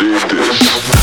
dig this.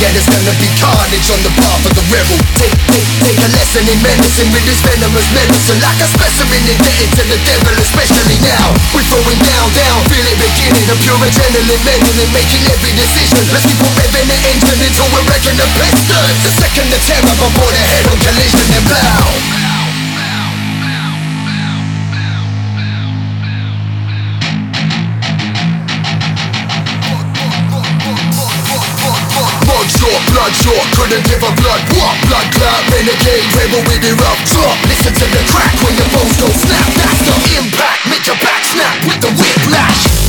Yeah, it's gonna be carnage on the path of the rebel. Take, take, take a lesson in medicine with this venomous medicine. Like a specimen indebted to the devil, especially now. We're throwing down, down, feel it beginning. A pure adrenaline, mentally making every decision. Let's keep on revving the engine until we're wrecking the piston The second the terror before the head on collision and blow. short, blood short, couldn't give a blood what? Blood clap? renegade, rebel with the rough talk. Listen to the crack when your bones go snap. That's the impact, make your back snap with the whiplash.